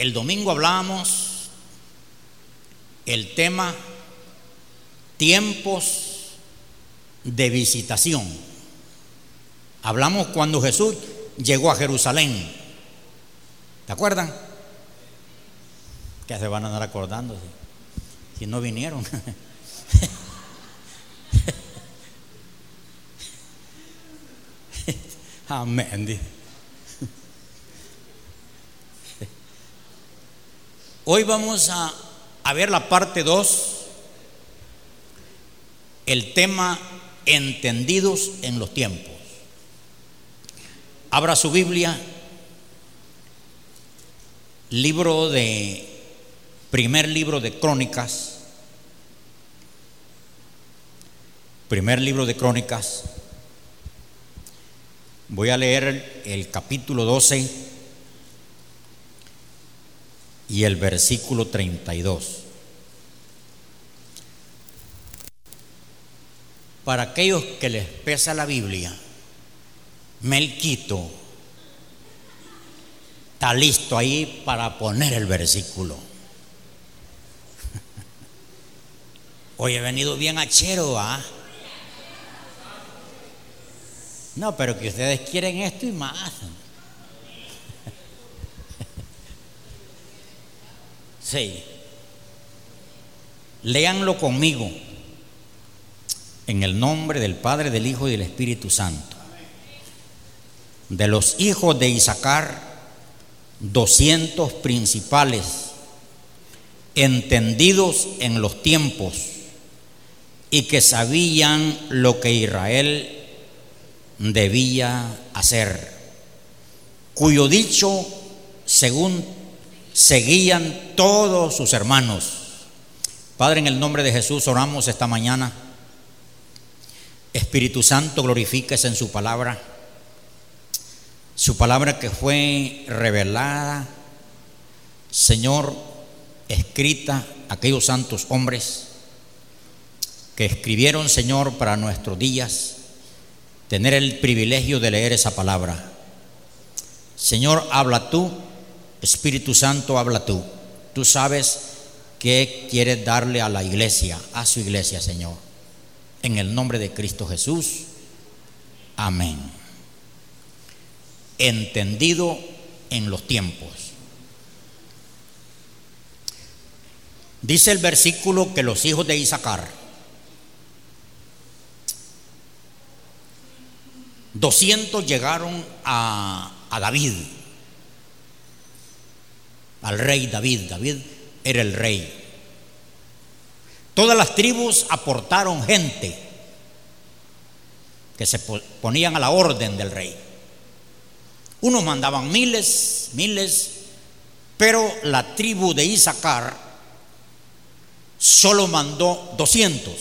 el domingo hablábamos el tema tiempos de visitación. Hablamos cuando Jesús llegó a Jerusalén. ¿Te acuerdan? Que se van a andar acordando si no vinieron. Amén. Hoy vamos a, a ver la parte 2, el tema entendidos en los tiempos. Abra su Biblia, libro de, primer libro de Crónicas, primer libro de Crónicas. Voy a leer el, el capítulo 12 y el versículo 32. Para aquellos que les pesa la Biblia, Melquito está listo ahí para poner el versículo. Hoy he venido bien achero, ¿ah? No, pero que ustedes quieren esto y más. Sí. Léanlo conmigo. En el nombre del Padre, del Hijo y del Espíritu Santo. De los hijos de Isaacar, doscientos principales, entendidos en los tiempos y que sabían lo que Israel debía hacer, cuyo dicho, según seguían todos sus hermanos. Padre, en el nombre de Jesús oramos esta mañana. Espíritu Santo, glorifíquese en su palabra. Su palabra que fue revelada, Señor, escrita aquellos santos hombres que escribieron, Señor, para nuestros días, tener el privilegio de leer esa palabra. Señor, habla tú Espíritu Santo, habla tú. Tú sabes qué quieres darle a la iglesia, a su iglesia, Señor. En el nombre de Cristo Jesús. Amén. Entendido en los tiempos. Dice el versículo que los hijos de Isaacar, 200 llegaron a, a David al rey David. David era el rey. Todas las tribus aportaron gente que se ponían a la orden del rey. Unos mandaban miles, miles, pero la tribu de Isaacar solo mandó 200,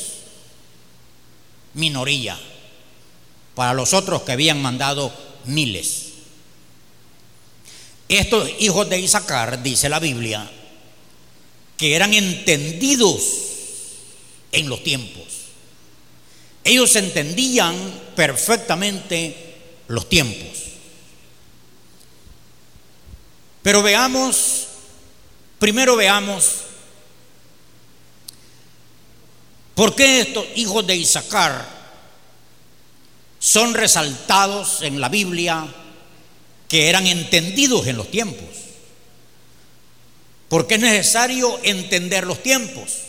minoría, para los otros que habían mandado miles. Estos hijos de Isaacar, dice la Biblia, que eran entendidos en los tiempos. Ellos entendían perfectamente los tiempos. Pero veamos, primero veamos, ¿por qué estos hijos de Isaacar son resaltados en la Biblia que eran entendidos en los tiempos. Porque es necesario entender los tiempos.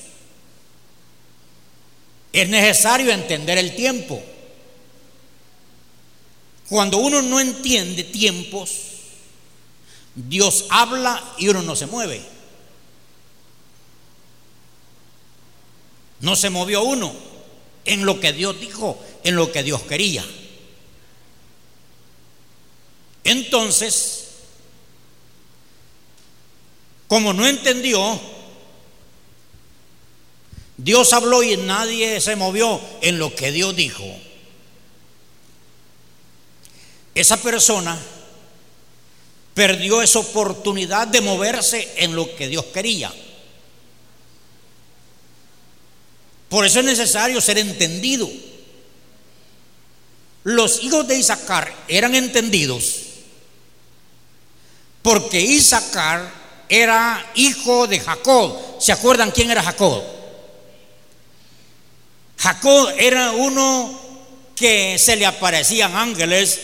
Es necesario entender el tiempo. Cuando uno no entiende tiempos, Dios habla y uno no se mueve. No se movió uno en lo que Dios dijo, en lo que Dios quería. Entonces, como no entendió, Dios habló y nadie se movió en lo que Dios dijo. Esa persona perdió esa oportunidad de moverse en lo que Dios quería. Por eso es necesario ser entendido. Los hijos de Isaacar eran entendidos porque Isaacar era hijo de Jacob. ¿Se acuerdan quién era Jacob? Jacob era uno que se le aparecían ángeles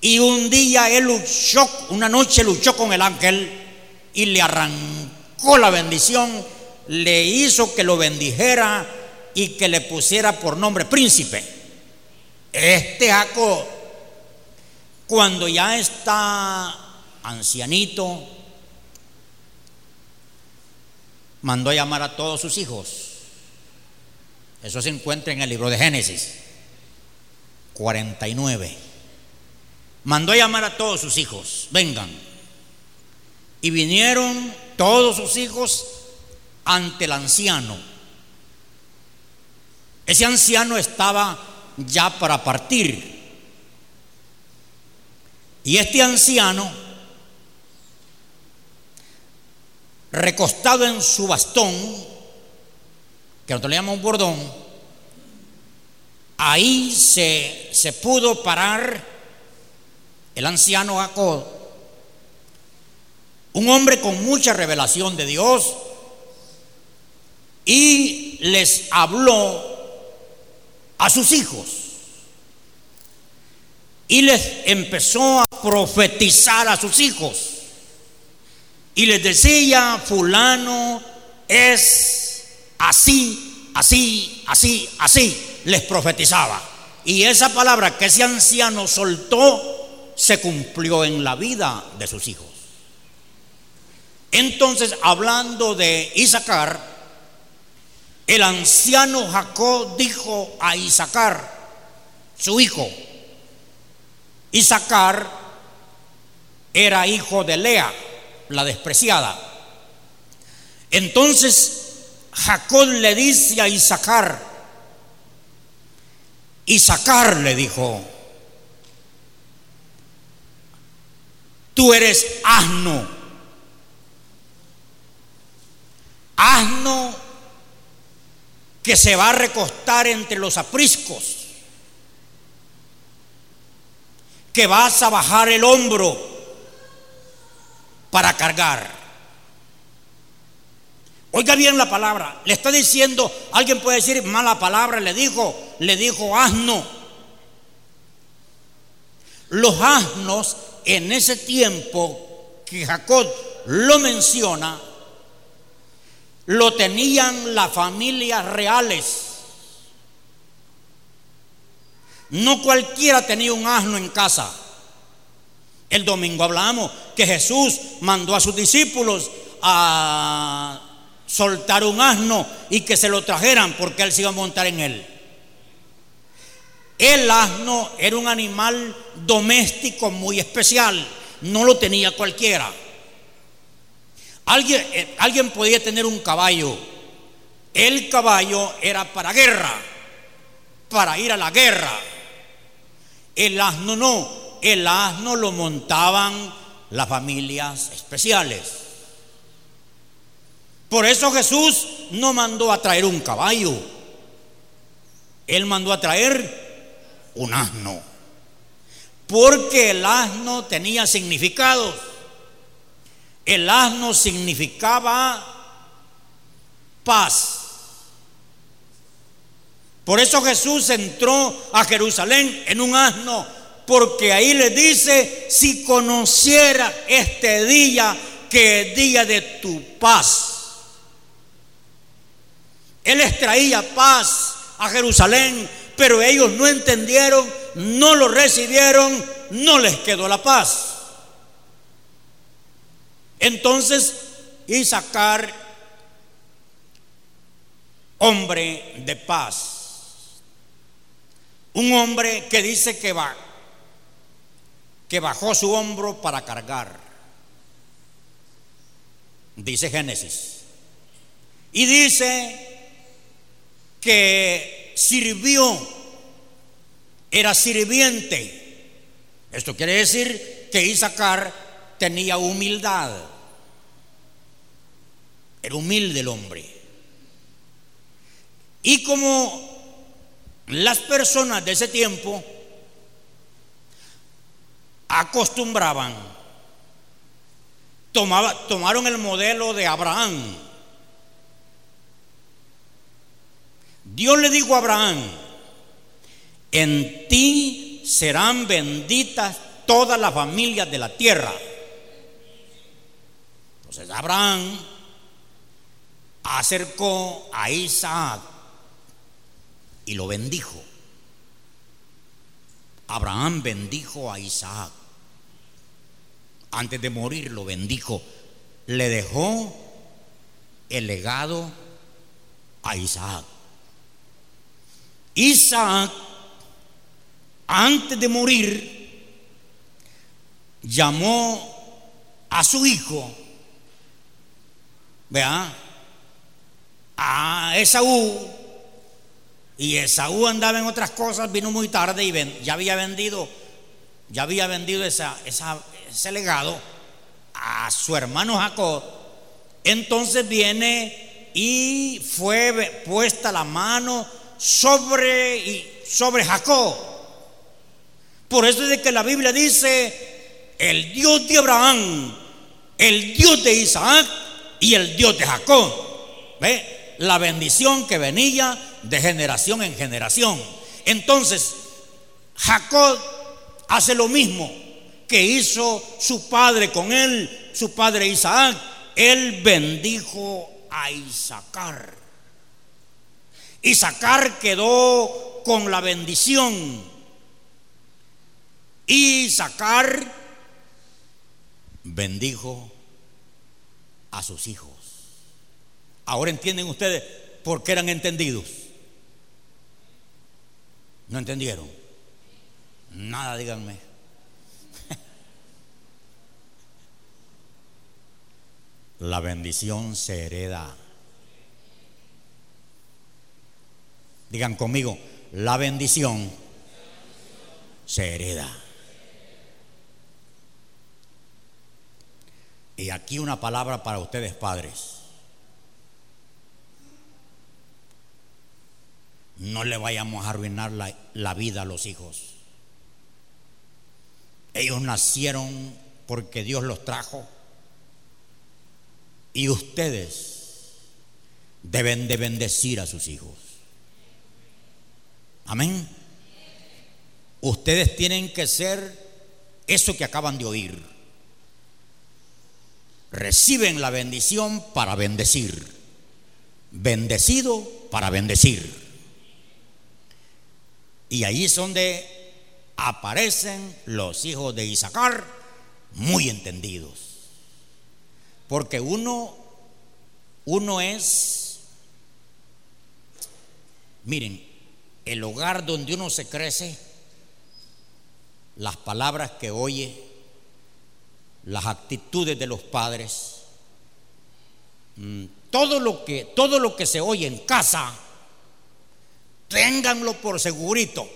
y un día él luchó, una noche luchó con el ángel y le arrancó la bendición, le hizo que lo bendijera y que le pusiera por nombre príncipe. Este Jacob, cuando ya está ancianito, mandó a llamar a todos sus hijos. Eso se encuentra en el libro de Génesis 49. Mandó a llamar a todos sus hijos, vengan. Y vinieron todos sus hijos ante el anciano. Ese anciano estaba ya para partir. Y este anciano, recostado en su bastón, que nosotros le llamamos un bordón, ahí se, se pudo parar el anciano Jacob, un hombre con mucha revelación de Dios, y les habló a sus hijos. Y les empezó a profetizar a sus hijos. Y les decía, fulano es así, así, así, así. Les profetizaba. Y esa palabra que ese anciano soltó se cumplió en la vida de sus hijos. Entonces, hablando de Isaacar, el anciano Jacob dijo a Isaacar, su hijo, Isaacar era hijo de Lea, la despreciada. Entonces Jacob le dice a Isaacar, Isaacar le dijo, tú eres asno, asno que se va a recostar entre los apriscos, que vas a bajar el hombro para cargar. Oiga bien la palabra, le está diciendo, alguien puede decir mala palabra, le dijo, le dijo asno. Los asnos en ese tiempo que Jacob lo menciona, lo tenían las familias reales. No cualquiera tenía un asno en casa. El domingo hablamos que Jesús mandó a sus discípulos a soltar un asno y que se lo trajeran porque él se iba a montar en él. El asno era un animal doméstico muy especial, no lo tenía cualquiera. Alguien, eh, alguien podía tener un caballo. El caballo era para guerra, para ir a la guerra. El asno no, el asno lo montaban las familias especiales. Por eso Jesús no mandó a traer un caballo, él mandó a traer un asno, porque el asno tenía significados. El asno significaba paz. Por eso Jesús entró a Jerusalén en un asno, porque ahí le dice, si conociera este día que es día de tu paz. Él les traía paz a Jerusalén, pero ellos no entendieron, no lo recibieron, no les quedó la paz. Entonces, Isaacar, hombre de paz, un hombre que dice que va, que bajó su hombro para cargar, dice Génesis, y dice que sirvió, era sirviente. Esto quiere decir que Isaacar tenía humildad. Era humilde el hombre. Y como las personas de ese tiempo acostumbraban tomaron el modelo de Abraham. Dios le dijo a Abraham, en ti serán benditas todas las familias de la tierra. Entonces Abraham acercó a Isaac y lo bendijo. Abraham bendijo a Isaac. Antes de morir lo bendijo. Le dejó el legado a Isaac. Isaac, antes de morir, llamó a su hijo, vea, a Esaú, y Esaú andaba en otras cosas, vino muy tarde y ya había vendido, ya había vendido esa, ese legado a su hermano Jacob. Entonces viene y fue puesta la mano sobre, sobre Jacob. Por eso es de que la Biblia dice, el Dios de Abraham, el Dios de Isaac y el Dios de Jacob. ¿Ve? La bendición que venía de generación en generación. Entonces, Jacob hace lo mismo que hizo su padre con él, su padre Isaac. Él bendijo a Isaacar. Isaacar quedó con la bendición. Isaacar bendijo a sus hijos. Ahora entienden ustedes por qué eran entendidos. ¿No entendieron? Nada, díganme. La bendición se hereda. Digan conmigo, la bendición se hereda. Y aquí una palabra para ustedes padres. no le vayamos a arruinar la, vida a los hijos. Ellos nacieron porque Dios los trajo. Y ustedes deben de bendecir a sus hijos. Amén. Ustedes tienen que ser eso que acaban de oír. Reciben la bendición para bendecir. Bendecido para bendecir. Y ahí es donde aparecen los hijos de Isaacar muy entendidos. Porque uno, uno es, miren, el hogar donde uno se crece, las palabras que oye, las actitudes de los padres, mm, todo lo que, todo lo que se oye en casa, ténganlo por segurito,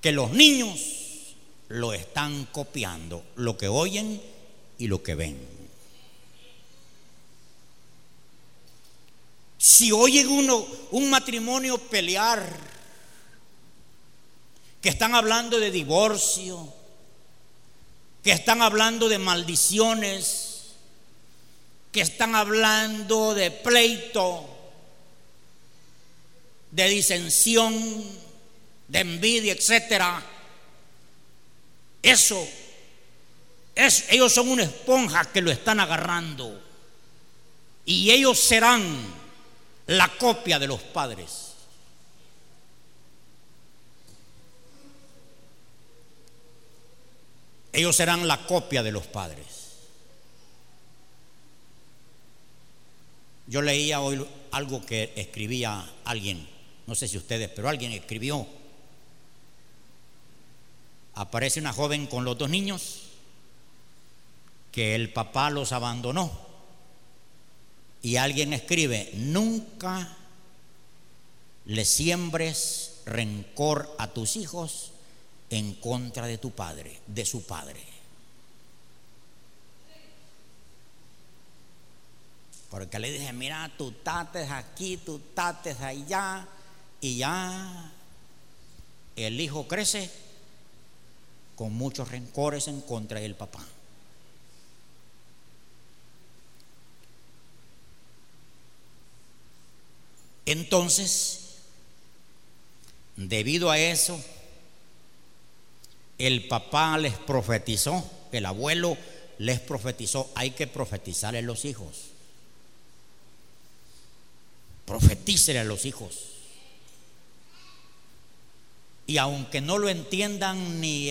que los niños lo están copiando, lo que oyen y lo que ven. Si oyen uno un matrimonio pelear, que están hablando de divorcio, que están hablando de maldiciones, que están hablando de pleito, de disensión, de envidia, etcétera. Eso, es, ellos son una esponja que lo están agarrando. Y ellos serán la copia de los padres. Ellos serán la copia de los padres. Yo leía hoy algo que escribía alguien no sé si ustedes, pero alguien escribió. Aparece una joven con los dos niños que el papá los abandonó. Y alguien escribe, nunca le siembres rencor a tus hijos en contra de tu padre, de su padre. Porque le dije, mira, tú tates aquí, tú tates allá y ya el hijo crece con muchos rencores en contra del papá. Entonces, debido a eso, el papá les profetizó, el abuelo les profetizó, hay que profetizarle a los hijos. Profetícele a los hijos. Y aunque no lo entiendan ni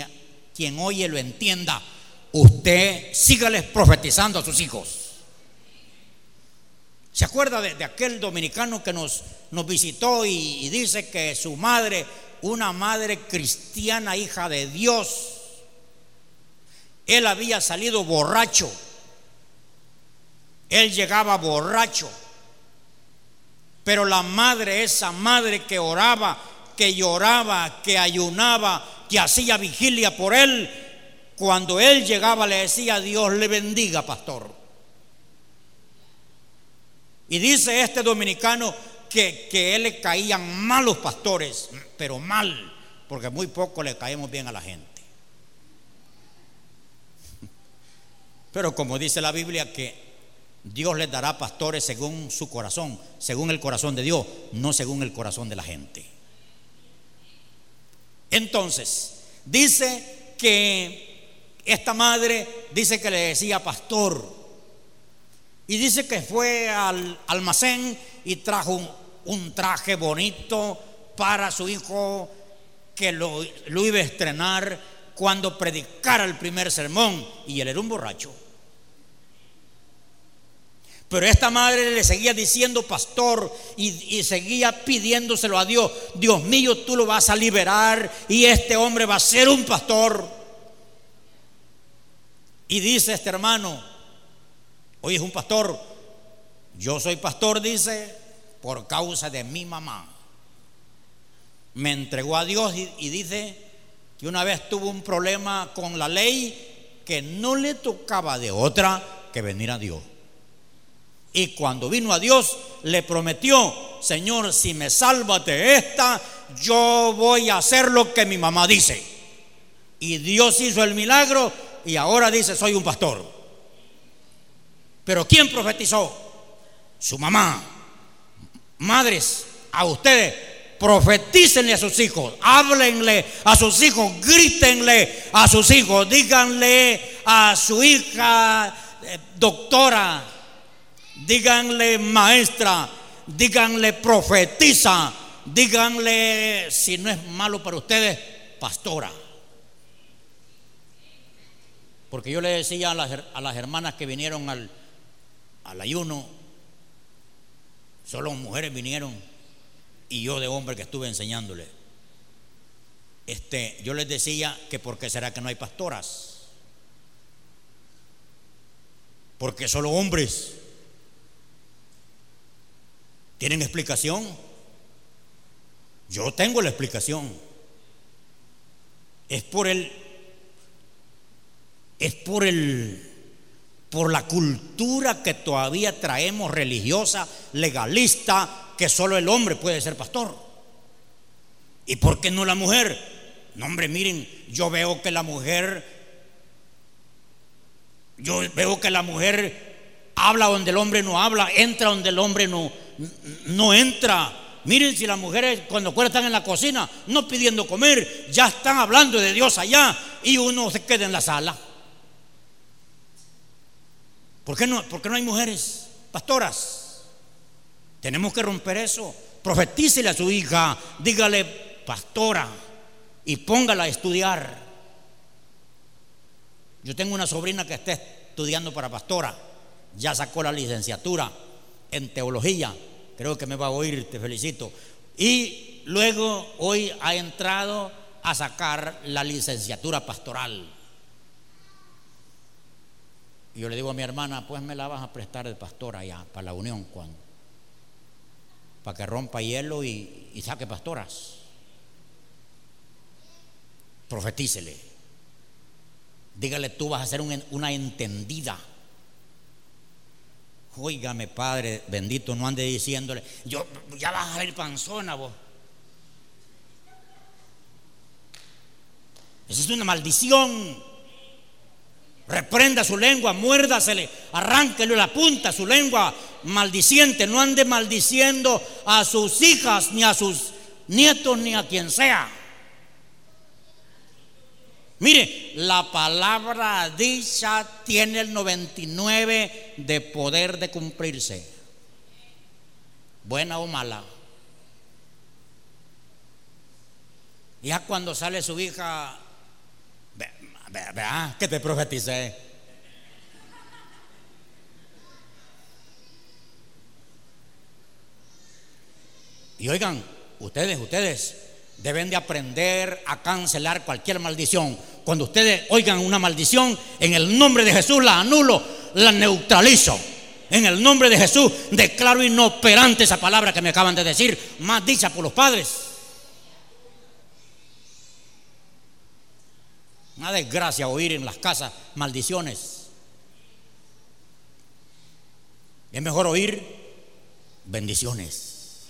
quien oye lo entienda, usted sígales profetizando a sus hijos. ¿Se acuerda de, aquel dominicano que nos, visitó y, dice que su madre, una madre cristiana, hija de Dios, él había salido borracho. Él llegaba borracho. Pero la madre, esa madre que oraba, que lloraba, que ayunaba, que hacía vigilia por él, cuando él llegaba le decía, Dios le bendiga, pastor. Y dice este dominicano que, que él le caían mal los pastores, pero mal, porque muy poco le caemos bien a la gente. Pero como dice la Biblia que Dios les dará pastores según su corazón, según el corazón de Dios, no según el corazón de la gente. Entonces, dice que esta madre dice que le decía pastor y dice que fue al almacén y trajo un, traje bonito para su hijo que lo, iba a estrenar cuando predicara el primer sermón. Y él era un borracho. Pero esta madre le seguía diciendo, pastor, y, seguía pidiéndoselo a Dios. Dios mío, tú lo vas a liberar y este hombre va a ser un pastor. Y dice este hermano, Hoy es un pastor. Yo soy pastor, dice, por causa de mi mamá. Me entregó a Dios y, dice que una vez tuvo un problema con la ley que no le tocaba de otra que venir a Dios. Y cuando vino a Dios, le prometió, Señor, si me salvas de esta, yo voy a hacer lo que mi mamá dice. Y Dios hizo el milagro y ahora dice, soy un pastor. Pero ¿quién profetizó? Su mamá. Madres, a ustedes, profetícenle a sus hijos, háblenle a sus hijos, grítenle a sus hijos, díganle a su hija eh, doctora, díganle maestra, díganle profetiza, díganle, si no es malo para ustedes, pastora. Porque yo le decía a las, a las hermanas que vinieron al, al ayuno, solo mujeres vinieron y yo de hombre que estuve enseñándole. Este, yo les decía que por qué será que no hay pastoras. Porque solo hombres. ¿Tienen explicación? Yo tengo la explicación. Es por el es por el por la cultura que todavía traemos religiosa, legalista, que solo el hombre puede ser pastor. ¿Y por qué no la mujer? No, hombre, miren, yo veo que la mujer, yo veo que la mujer habla donde el hombre no habla, entra donde el hombre no, no entra. Miren si las mujeres cuando están en la cocina, no pidiendo comer, ya están hablando de Dios allá y uno se queda en la sala. ¿Por qué no, no hay mujeres pastoras? Tenemos que romper eso. Profetícele a su hija, dígale pastora y póngala a estudiar. Yo tengo una sobrina que está estudiando para pastora, ya sacó la licenciatura en teología, creo que me va a oír, te felicito. Y luego hoy ha entrado a sacar la licenciatura pastoral. Y yo le digo a mi hermana, pues me la vas a prestar de pastora allá, para la unión, cuando, para que rompa hielo y, saque pastoras. Profetícele. Dígale, tú vas a ser una entendida. Óigame, Padre bendito, no ande diciéndole, yo ya vas a ver panzona vos. Esa es una maldición. Reprenda su lengua, muérdasele, arránquele la punta, su lengua maldiciente. No ande maldiciendo a sus hijas, ni a sus nietos, ni a quien sea. Mire, la palabra dicha tiene el 99 de poder de cumplirse, buena o mala. Ya cuando sale su hija Vea, que te profeticé. Y oigan, ustedes, ustedes deben de aprender a cancelar cualquier maldición. Cuando ustedes oigan una maldición, en el nombre de Jesús la anulo, la neutralizo. En el nombre de Jesús declaro inoperante esa palabra que me acaban de decir, más dicha por los padres. Una desgracia oír en las casas maldiciones. Es mejor oír bendiciones.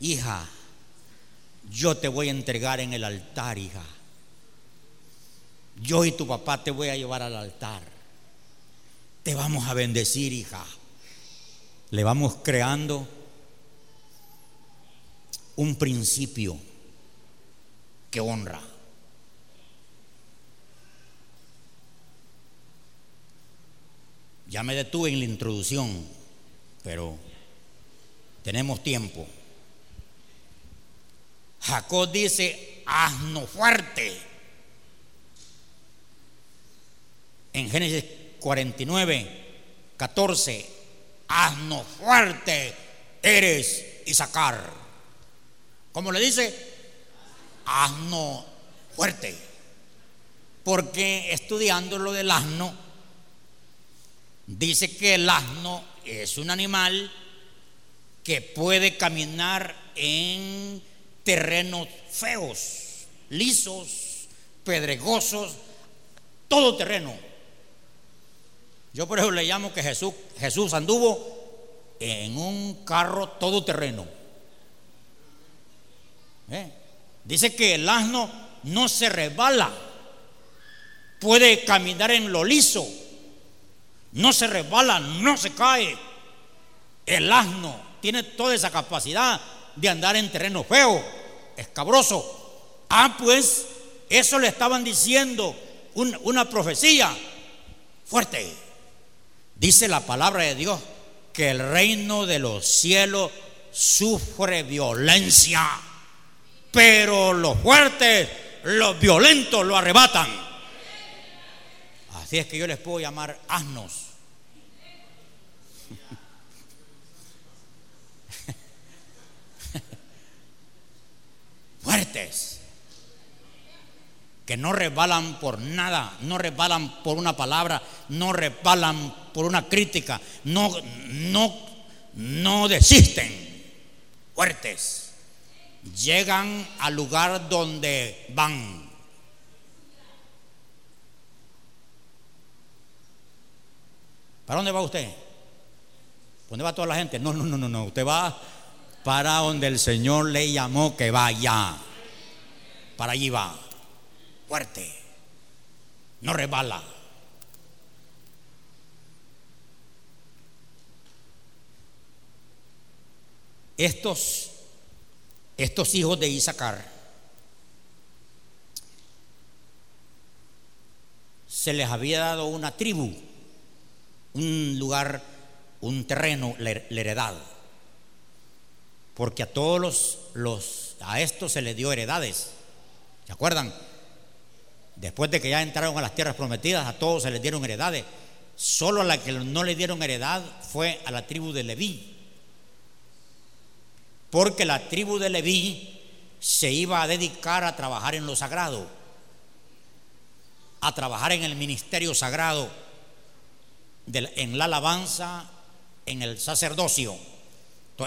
Hija, yo te voy a entregar en el altar, hija. Yo y tu papá te voy a llevar al altar. Te vamos a bendecir, hija. Le vamos creando un principio que honra. Ya me detuve en la introducción, pero tenemos tiempo. Jacob dice, asno fuerte. En Génesis 49, 14, asno fuerte eres Isaacar. ¿Cómo le dice? Asno fuerte. Porque estudiando lo del asno, Dice que el asno es un animal que puede caminar en terrenos feos, lisos, pedregosos, todo terreno. Yo por eso le llamo que Jesús, Jesús anduvo en un carro todo terreno. ¿Eh? Dice que el asno no se resbala, puede caminar en lo liso no se resbala, no se cae. El asno tiene toda esa capacidad de andar en terreno feo, escabroso. Ah, pues eso le estaban diciendo una profecía fuerte. Dice la palabra de Dios que el reino de los cielos sufre violencia, pero los fuertes, los violentos lo arrebatan. Así es que yo les puedo llamar asnos fuertes, que no resbalan por nada, no resbalan por una palabra, no resbalan por una crítica, no, no, no desisten, fuertes, llegan al lugar donde van. ¿Para dónde va usted? ¿Dónde va toda la gente? No, no, no, no, no. Usted va para donde el Señor le llamó que vaya. Para allí va. Fuerte. No resbala. Estos, estos hijos de Isaacar se les había dado una tribu, un lugar, un terreno, la heredad porque a todos los, los a estos se les dio heredades. ¿Se acuerdan? Después de que ya entraron a las tierras prometidas, a todos se les dieron heredades. Solo a la que no le dieron heredad fue a la tribu de Leví. Porque la tribu de Leví se iba a dedicar a trabajar en lo sagrado, a trabajar en el ministerio sagrado, en la alabanza, en el sacerdocio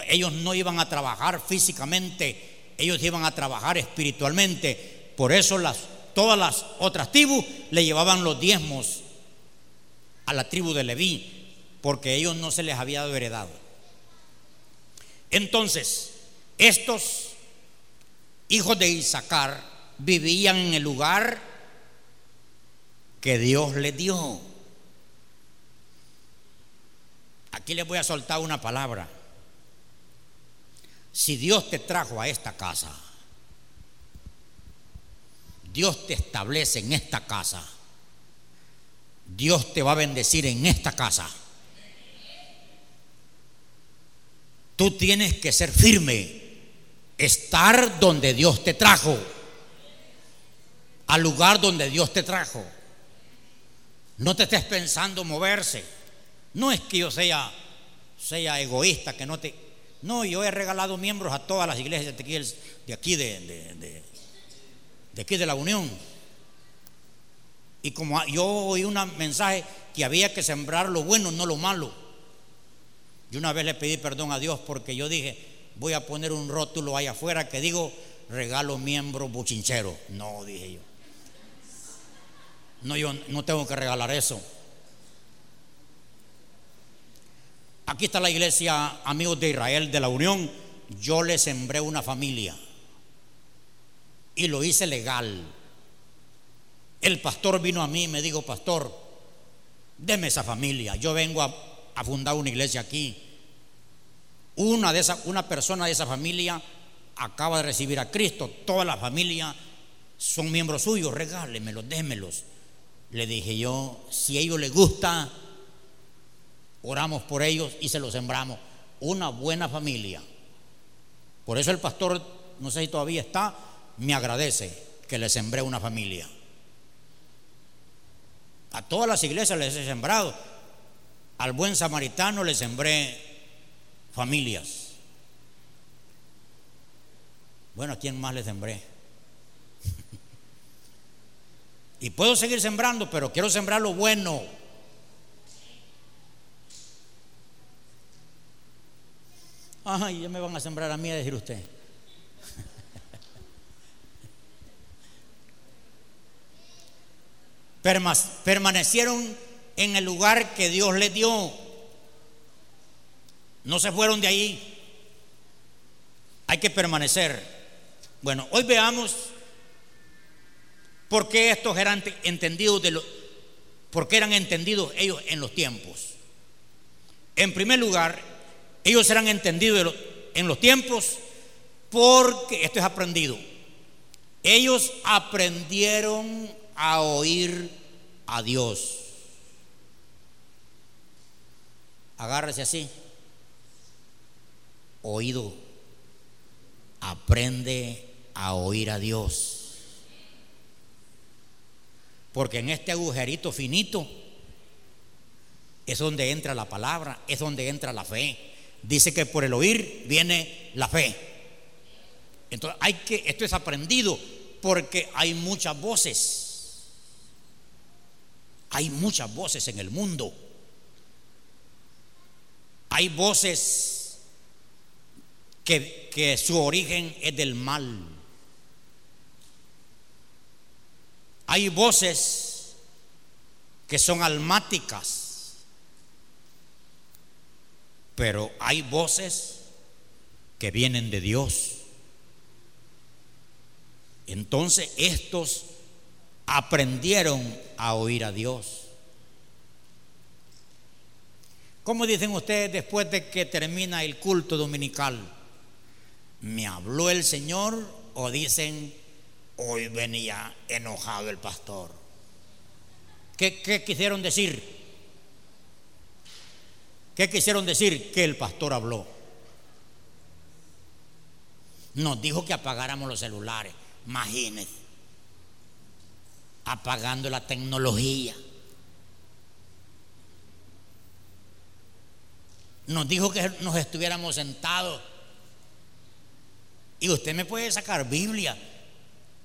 ellos no iban a trabajar físicamente, ellos iban a trabajar espiritualmente. Por eso las, todas las otras tribus le llevaban los diezmos a la tribu de Leví, porque ellos no se les había dado heredado. Entonces, estos hijos de Isaacar vivían en el lugar que Dios le dio. Aquí les voy a soltar una palabra. Si Dios te trajo a esta casa, Dios te establece en esta casa, Dios te va a bendecir en esta casa. Tú tienes que ser firme, estar donde Dios te trajo, al lugar donde Dios te trajo. No te estés pensando moverse. No es que yo sea, sea egoísta, que no te... No, yo he regalado miembros a todas las iglesias de aquí, de, aquí de, de aquí de la Unión. Y como yo oí un mensaje que había que sembrar lo bueno, no lo malo. Yo una vez le pedí perdón a Dios porque yo dije, voy a poner un rótulo ahí afuera que digo, regalo miembro buchinchero. No, dije yo. No, yo no tengo que regalar eso. Aquí está la iglesia Amigos de Israel de la Unión. Yo le sembré una familia y lo hice legal. El pastor vino a mí y me dijo, pastor, deme esa familia. Yo vengo a, fundar una iglesia aquí. Una, de esa, una persona de esa familia acaba de recibir a Cristo. Toda la familia son miembros suyos. Regálemelos, démelos. Le dije yo, si a ellos les gusta, oramos por ellos y se los sembramos. Una buena familia. Por eso el pastor, no sé si todavía está, me agradece que le sembré una familia. A todas las iglesias les he sembrado. Al buen samaritano le sembré familias. Bueno, ¿a quién más le sembré? y puedo seguir sembrando, pero quiero sembrar lo bueno. Ay, ya me van a sembrar a mí, a decir usted. permanecieron en el lugar que Dios les dio. No se fueron de ahí. Hay que permanecer. Bueno, hoy veamos por qué estos eran entendidos de lo, por qué eran entendidos ellos en los tiempos. En primer lugar, ellos eran entendidos en los tiempos porque esto es aprendido. Ellos aprendieron a oír a Dios. Agárrese así. Oído. Aprende a oír a Dios. Porque en este agujerito finito es donde entra la palabra, es donde entra la fe. Dice que por el oír viene la fe. Entonces hay que, esto es aprendido porque hay muchas voces. Hay muchas voces en el mundo. Hay voces que, que su origen es del mal. Hay voces que son almáticas. Pero hay voces que vienen de Dios. Entonces estos aprendieron a oír a Dios. ¿Cómo dicen ustedes después de que termina el culto dominical? ¿Me habló el Señor o dicen, hoy venía enojado el pastor? ¿Qué, qué quisieron decir? ¿Qué quisieron decir? Que el pastor habló. Nos dijo que apagáramos los celulares. Imagínense apagando la tecnología. Nos dijo que nos estuviéramos sentados. Y usted me puede sacar Biblia.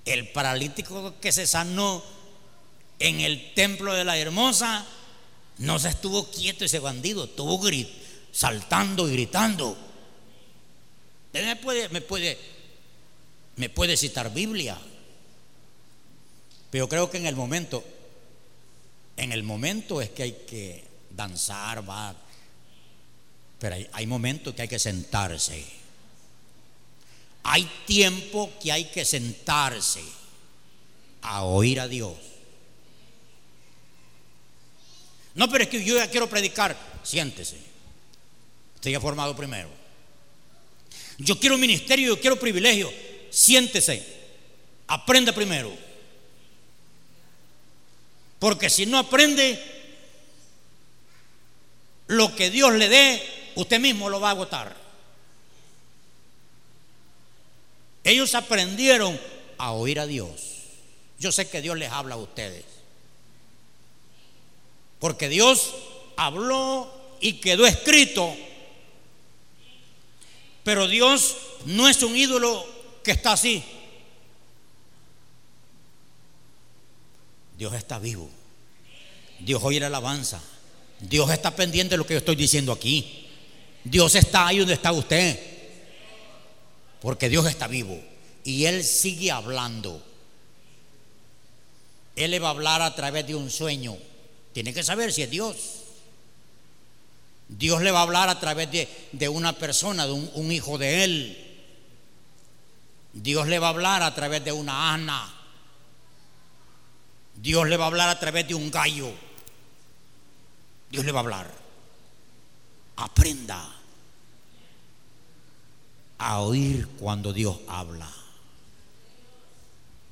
El paralítico que se sanó en el templo de la hermosa no se estuvo quieto ese bandido, estuvo saltando y gritando. Usted me puede, me puede, me puede citar Biblia. Pero creo que en el momento, en el momento es que hay que danzar, va. Pero hay, hay momentos que hay que sentarse. Hay tiempo que hay que sentarse a oír a Dios. No, pero es que yo ya quiero predicar. Siéntese. Usted ya formado primero. Yo quiero ministerio, yo quiero privilegio. Siéntese. Aprenda primero. Porque si no aprende, lo que Dios le dé, usted mismo lo va a agotar. Ellos aprendieron a oír a Dios. Yo sé que Dios les habla a ustedes. Porque Dios habló y quedó escrito. Pero Dios no es un ídolo que está así. Dios está vivo. Dios oye la alabanza. Dios está pendiente de lo que yo estoy diciendo aquí. Dios está ahí donde está usted. Porque Dios está vivo. Y Él sigue hablando. Él le va a hablar a través de un sueño. Tiene que saber si es Dios. Dios le va a hablar a través de, una persona, de un, un, hijo de Él. Dios le va a hablar a través de una Ana. Dios le va a hablar a través de un gallo. Dios le va a hablar. Aprenda a oír cuando Dios habla.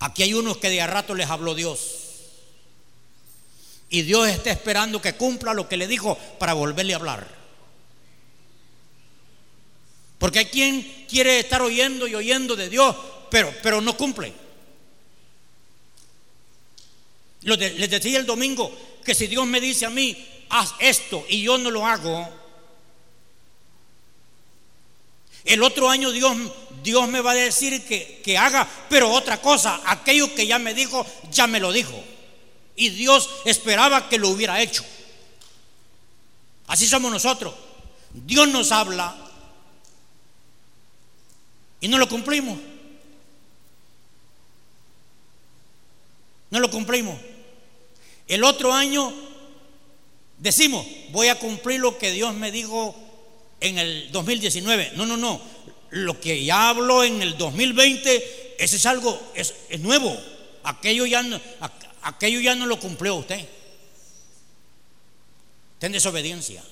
Aquí hay unos que de a rato les habló Dios. Y Dios está esperando que cumpla lo que le dijo para volverle a hablar. Porque hay quien quiere estar oyendo y oyendo de Dios, pero, pero no cumple. Les decía el domingo que si Dios me dice a mí, haz esto y yo no lo hago, el otro año Dios, Dios me va a decir que, que haga, pero otra cosa, aquello que ya me dijo, ya me lo dijo. Y Dios esperaba que lo hubiera hecho. Así somos nosotros. Dios nos habla y no lo cumplimos. No lo cumplimos. El otro año decimos, voy a cumplir lo que Dios me dijo en el 2019. No, no, no. Lo que ya habló en el 2020, ese es algo, es, nuevo. Aquello ya, aquello ya no lo cumplió usted. Ten desobediencia.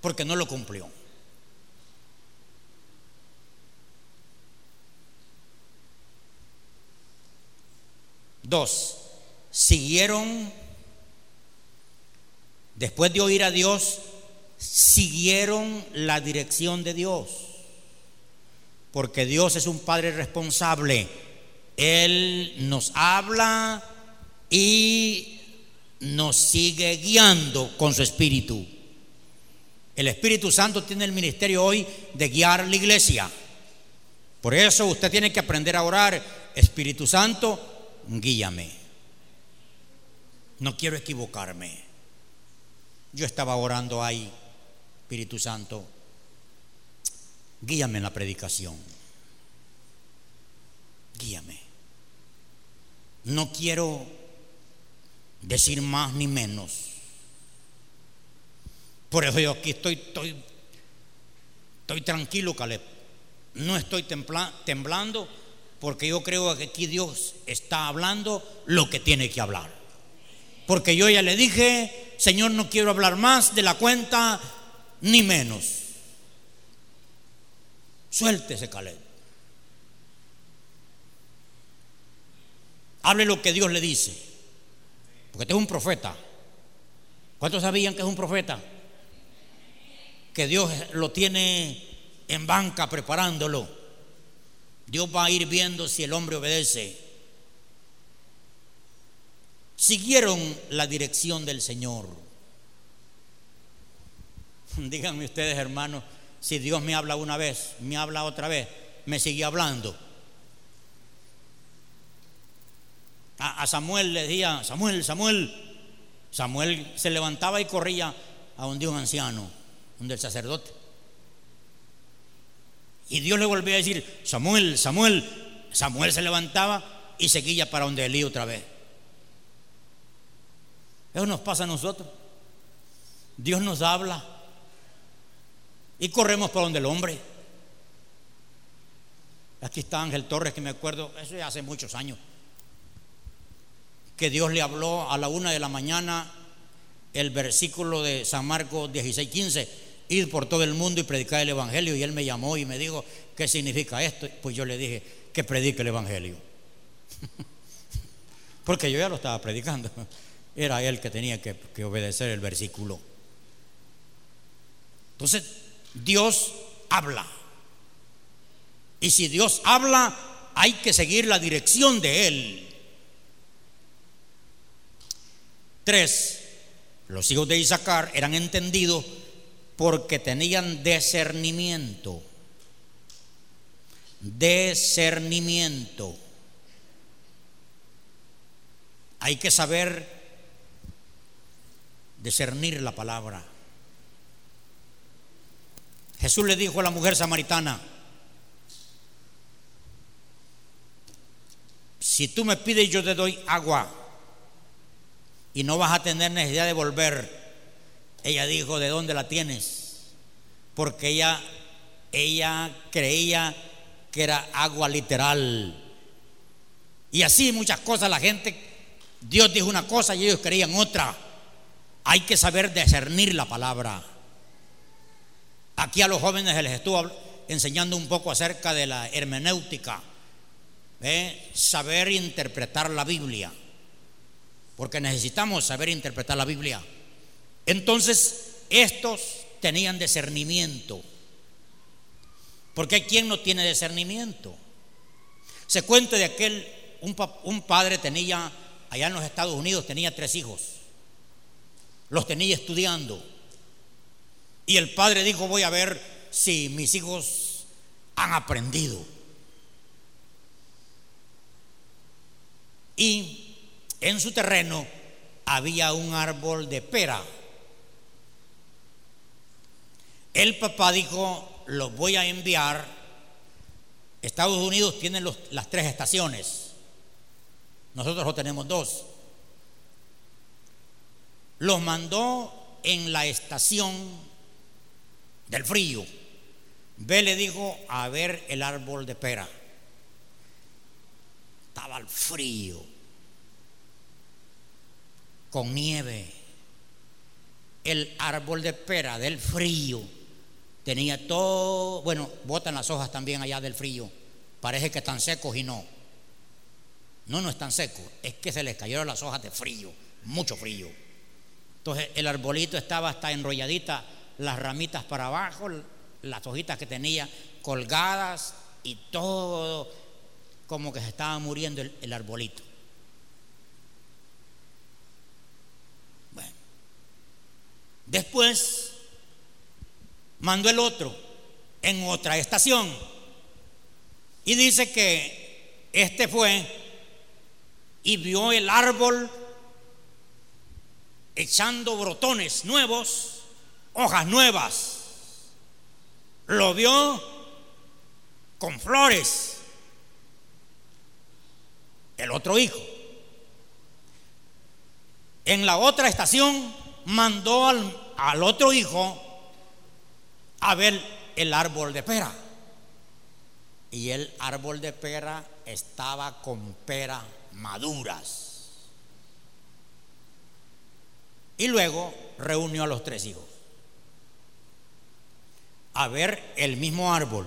Porque no lo cumplió. Dos, siguieron, después de oír a Dios, siguieron la dirección de Dios. Porque Dios es un Padre responsable. Él nos habla y nos sigue guiando con su espíritu. El Espíritu Santo tiene el ministerio hoy de guiar la iglesia. Por eso usted tiene que aprender a orar. Espíritu Santo, guíame. No quiero equivocarme. Yo estaba orando ahí, Espíritu Santo, guíame en la predicación. Guíame. No quiero decir más ni menos. Por eso yo aquí estoy, estoy, estoy tranquilo, Caleb. No estoy temblando porque yo creo que aquí Dios está hablando lo que tiene que hablar. Porque yo ya le dije, Señor, no quiero hablar más de la cuenta, ni menos. Suéltese, Caleb. Hable lo que Dios le dice. Porque este es un profeta. ¿Cuántos sabían que es un profeta? Que Dios lo tiene en banca preparándolo. Dios va a ir viendo si el hombre obedece siguieron la dirección del Señor. Díganme ustedes, hermanos, si Dios me habla una vez, me habla otra vez, me sigue hablando. A, Samuel le decía, Samuel, Samuel, Samuel se levantaba y corría a donde un anciano, donde el sacerdote. Y Dios le volvía a decir, Samuel, Samuel, Samuel se levantaba y seguía para donde Elí otra vez. Eso nos pasa a nosotros. Dios nos habla y corremos por donde el hombre. Aquí está Ángel Torres, que me acuerdo, eso ya hace muchos años, que Dios le habló a la una de la mañana el versículo de San Marcos 16, 15, ir por todo el mundo y predicar el Evangelio. Y él me llamó y me dijo, ¿qué significa esto? Pues yo le dije, que predique el Evangelio. Porque yo ya lo estaba predicando. Era él que tenía que, que obedecer el versículo. Entonces, Dios habla. Y si Dios habla, hay que seguir la dirección de Él. Tres, los hijos de Isaacar eran entendidos porque tenían discernimiento. Discernimiento. Hay que saber discernir la palabra. Jesús le dijo a la mujer samaritana, si tú me pides yo te doy agua y no vas a tener necesidad de volver. Ella dijo, ¿de dónde la tienes? Porque ella, ella creía que era agua literal. Y así muchas cosas la gente, Dios dijo una cosa y ellos creían otra. Hay que saber discernir la palabra. Aquí a los jóvenes les estuvo enseñando un poco acerca de la hermenéutica, ¿eh? saber interpretar la Biblia, porque necesitamos saber interpretar la Biblia. Entonces, estos tenían discernimiento, porque hay quien no tiene discernimiento. Se cuenta de aquel, un, un padre tenía, allá en los Estados Unidos, tenía tres hijos, los tenía estudiando y el padre dijo, voy a ver si mis hijos han aprendido. Y en su terreno había un árbol de pera. El papá dijo, los voy a enviar. Estados Unidos tiene las tres estaciones. Nosotros lo tenemos dos. Los mandó en la estación del frío. Ve le dijo a ver el árbol de pera. Estaba al frío, con nieve. El árbol de pera del frío tenía todo, bueno, botan las hojas también allá del frío. Parece que están secos y no. No, no están secos, es que se les cayeron las hojas de frío, mucho frío. Entonces el arbolito estaba hasta enrolladita las ramitas para abajo, las hojitas que tenía colgadas y todo como que se estaba muriendo el, arbolito. Bueno, después mandó el otro en otra estación y dice que este fue y vio el árbol echando brotones nuevos hojas nuevas. Lo vio con flores. El otro hijo. En la otra estación mandó al, al otro hijo a ver el árbol de pera. Y el árbol de pera estaba con pera maduras. Y luego reunió a los tres hijos a ver el mismo árbol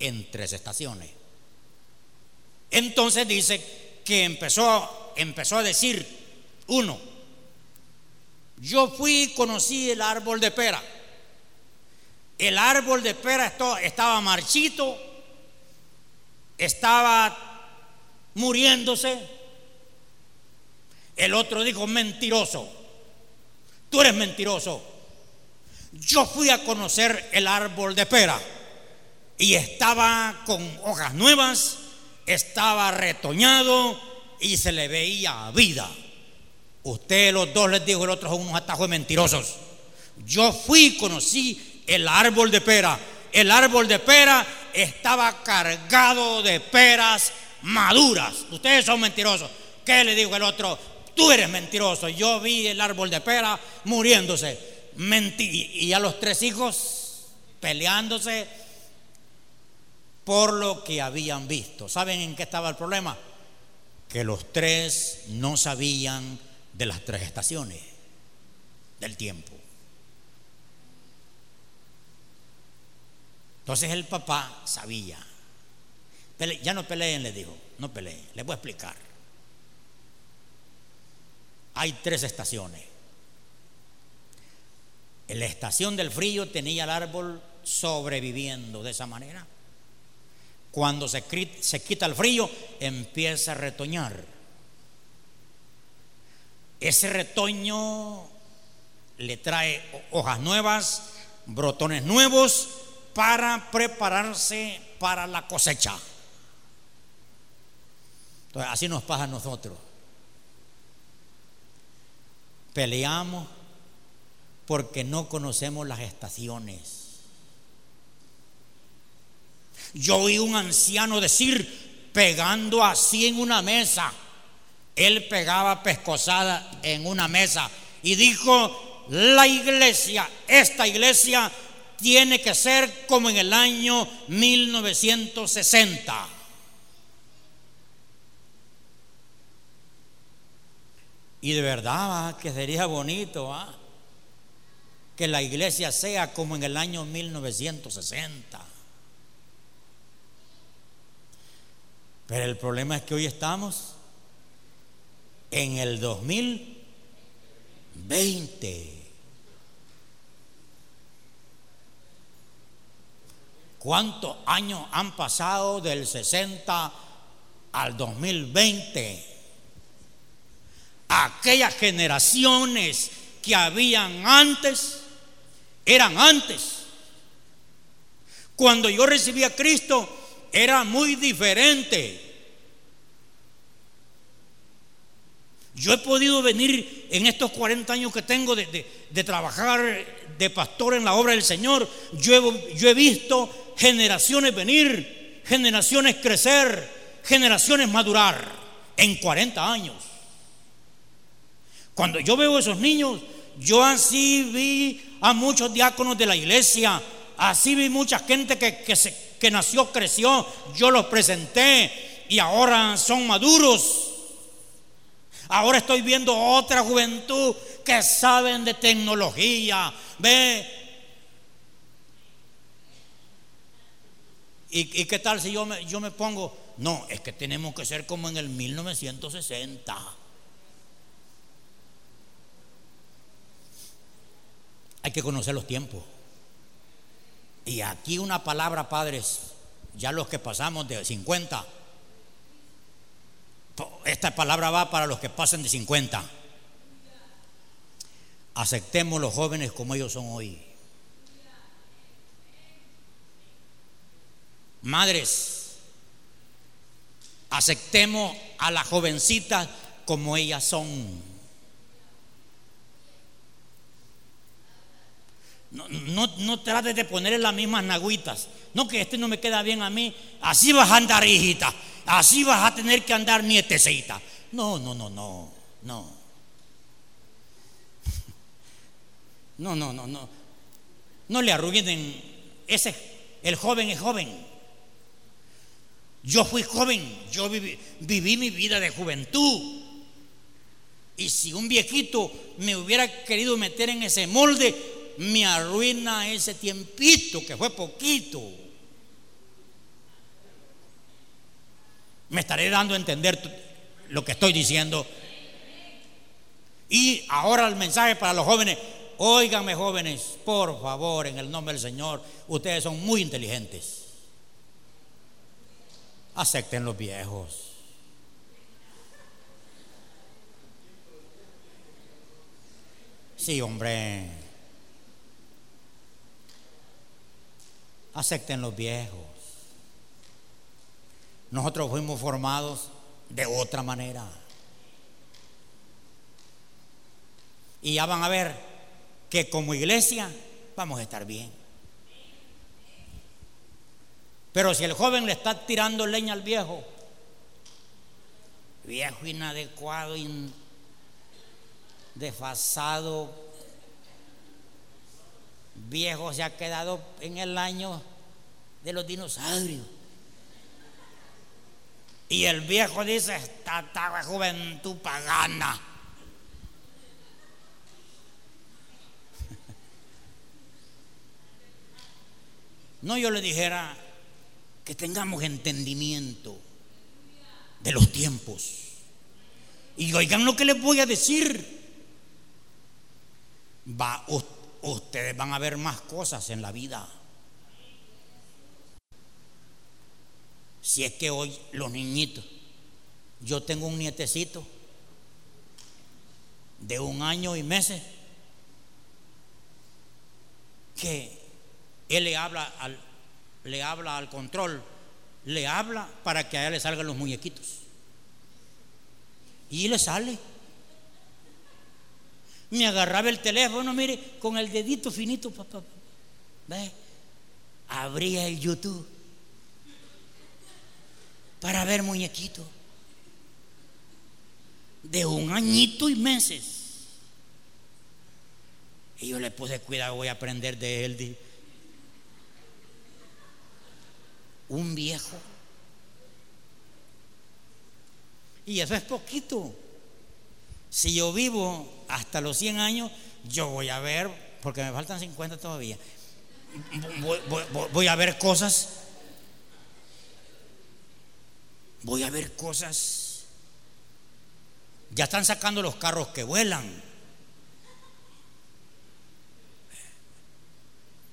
en tres estaciones. Entonces dice que empezó, empezó a decir, uno, yo fui y conocí el árbol de pera. El árbol de pera estaba marchito, estaba muriéndose. El otro dijo, mentiroso, tú eres mentiroso. Yo fui a conocer el árbol de pera y estaba con hojas nuevas, estaba retoñado y se le veía vida. Usted los dos les dijo, el otro son unos atajos mentirosos. Yo fui conocí el árbol de pera. El árbol de pera estaba cargado de peras maduras. Ustedes son mentirosos. ¿Qué le dijo el otro? Tú eres mentiroso. Yo vi el árbol de pera muriéndose y a los tres hijos peleándose por lo que habían visto. ¿Saben en qué estaba el problema? Que los tres no sabían de las tres estaciones. del tiempo. Entonces el papá sabía. ya no peleen, le dijo, no peleen, les voy a explicar. Hay tres estaciones. En la estación del frío tenía el árbol sobreviviendo de esa manera. Cuando se, se quita el frío, empieza a retoñar. Ese retoño le trae hojas nuevas, brotones nuevos para prepararse para la cosecha. Así nos pasa a nosotros. Peleamos porque no conocemos las estaciones. Yo oí un anciano decir, pegando así en una mesa, él pegaba pescosada en una mesa y dijo, la iglesia, esta iglesia tiene que ser como en el año 1960. Y de verdad que sería bonito que la iglesia sea como en el año 1960. Pero el problema es que hoy estamos en el 2020. ¿Cuántos años han pasado del 60 al 2020? Aquellas generaciones que habían antes eran antes. Cuando yo recibí a Cristo era muy diferente. Yo he podido venir en estos 40 años que tengo de, trabajar de pastor en la obra del Señor. Yo he visto generaciones venir, generaciones crecer, generaciones madurar en 40 años. Cuando yo veo esos niños, yo así vi a muchos diáconos de la iglesia, así vi mucha gente que, que nació, creció, yo los presenté y ahora son maduros. Ahora estoy viendo otra juventud que saben de tecnología, ve, ¿Y, qué tal si yo me, yo me pongo? No, es que tenemos que ser como en el 1960. Hay que conocer los tiempos. Y aquí una palabra, padres, ya los que pasamos de 50. Esta palabra va para los que pasan de 50. Aceptemos los jóvenes como ellos son hoy. Madres, aceptemos a las jovencitas como ellas son. No, no, trates de ponerle las mismas nagüitas. No, que este no me queda bien a mí. Así vas a andar, hijita. Así vas a tener que andar, nietecita. No, no, no, no, no. No, no, no, no. No le arruinen. Ese, el joven es joven. Yo fui joven, yo viví, mi vida de juventud. Y si un viejito me hubiera querido meter en ese molde, me arruina ese tiempito, que fue poquito. Me estaré dando a entender lo que estoy diciendo. Y ahora el mensaje para los jóvenes. Óiganme jóvenes, por favor, en el nombre del Señor, ustedes son muy inteligentes acepten los viejos. Sí, hombre. Acepten los viejos. Nosotros fuimos formados de otra manera. Y ya van a ver que como iglesia vamos a estar bien. Pero si el joven le está tirando leña al viejo, viejo inadecuado, desfasado, viejo se ha quedado en el año de los dinosaurios. Y el viejo dice, esta, la juventud pagana. No, yo le dijera que tengamos entendimiento de los tiempos. Y oigan lo que les voy a decir. Va usted ustedes van a ver más cosas en la vida. Si es que hoy los niñitos, yo tengo un nietecito de un año y meses que él le habla al, le habla al control, le habla para que a él le salgan los muñequitos. Y le sale. Me agarraba el teléfono, mire, con el dedito finito, papá. Abría el YouTube para ver muñequitos de un añito y meses. Y yo le puse cuidado, voy a aprender de él. Un viejo. Y eso es poquito. Si yo vivo hasta los 100 años, yo voy a ver, porque me faltan 50 todavía, voy, a ver cosas, voy a ver cosas. Ya están sacando los carros que vuelan.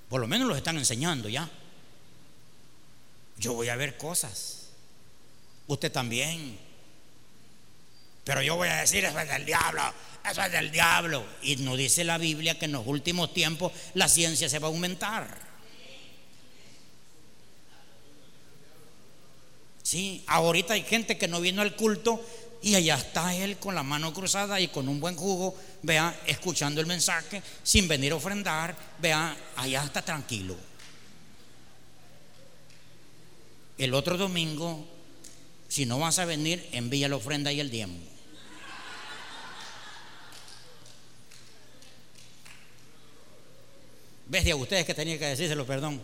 Por lo menos los están enseñando ya. Yo voy a ver cosas. Usted también. Pero yo voy a decir, eso es del diablo, eso es del diablo. Y nos dice la Biblia que en los últimos tiempos la ciencia se va a aumentar. Sí, ahorita hay gente que no vino al culto y allá está él con la mano cruzada y con un buen jugo, vea, escuchando el mensaje, sin venir a ofrendar, vea, allá está tranquilo. El otro domingo, si no vas a venir, envía la ofrenda y el diezmo. ¿Ves a ustedes que tenía que decírselo, perdón?